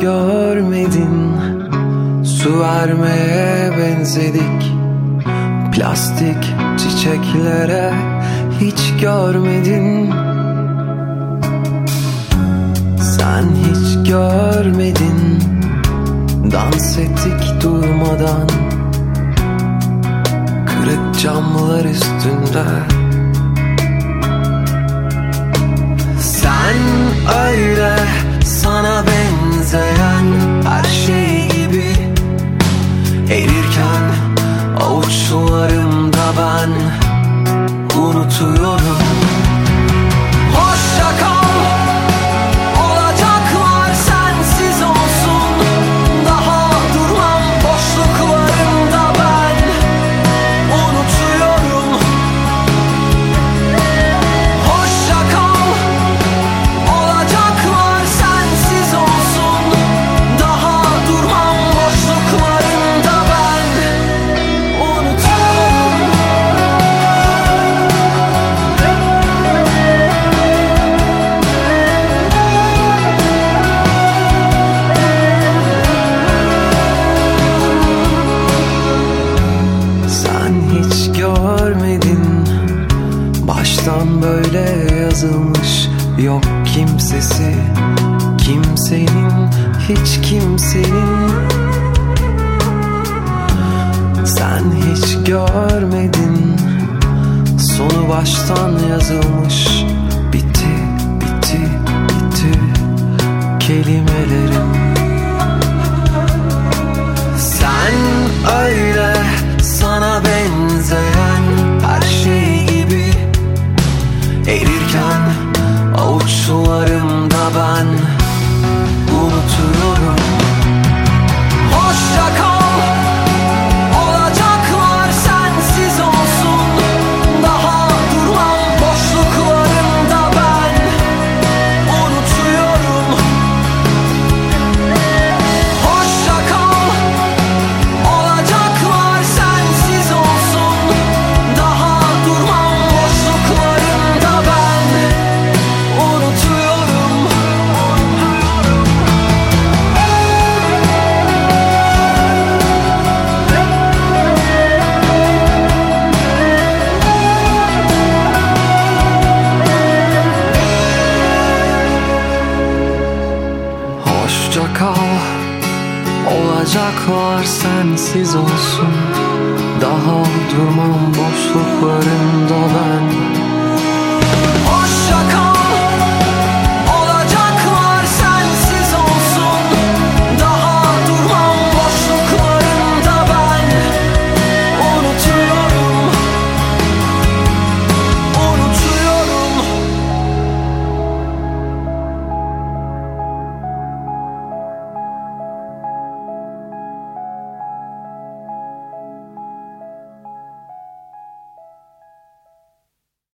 görmedin. Su vermeye benzedik. Plastik çiçeklere hiç görmedin. Sen hiç görmedin. Dans ettik durmadan. Kırık camlar üstünde. Sen Baştan böyle yazılmış Yok kimsesi. Kimsenin Hiç kimsenin. Sen hiç görmedin. Sonu baştan yazılmış. Bitti, bitti, bitti. Kelimelerim Olacaklar sensiz olsun. Daha durmam boşluklarımda ben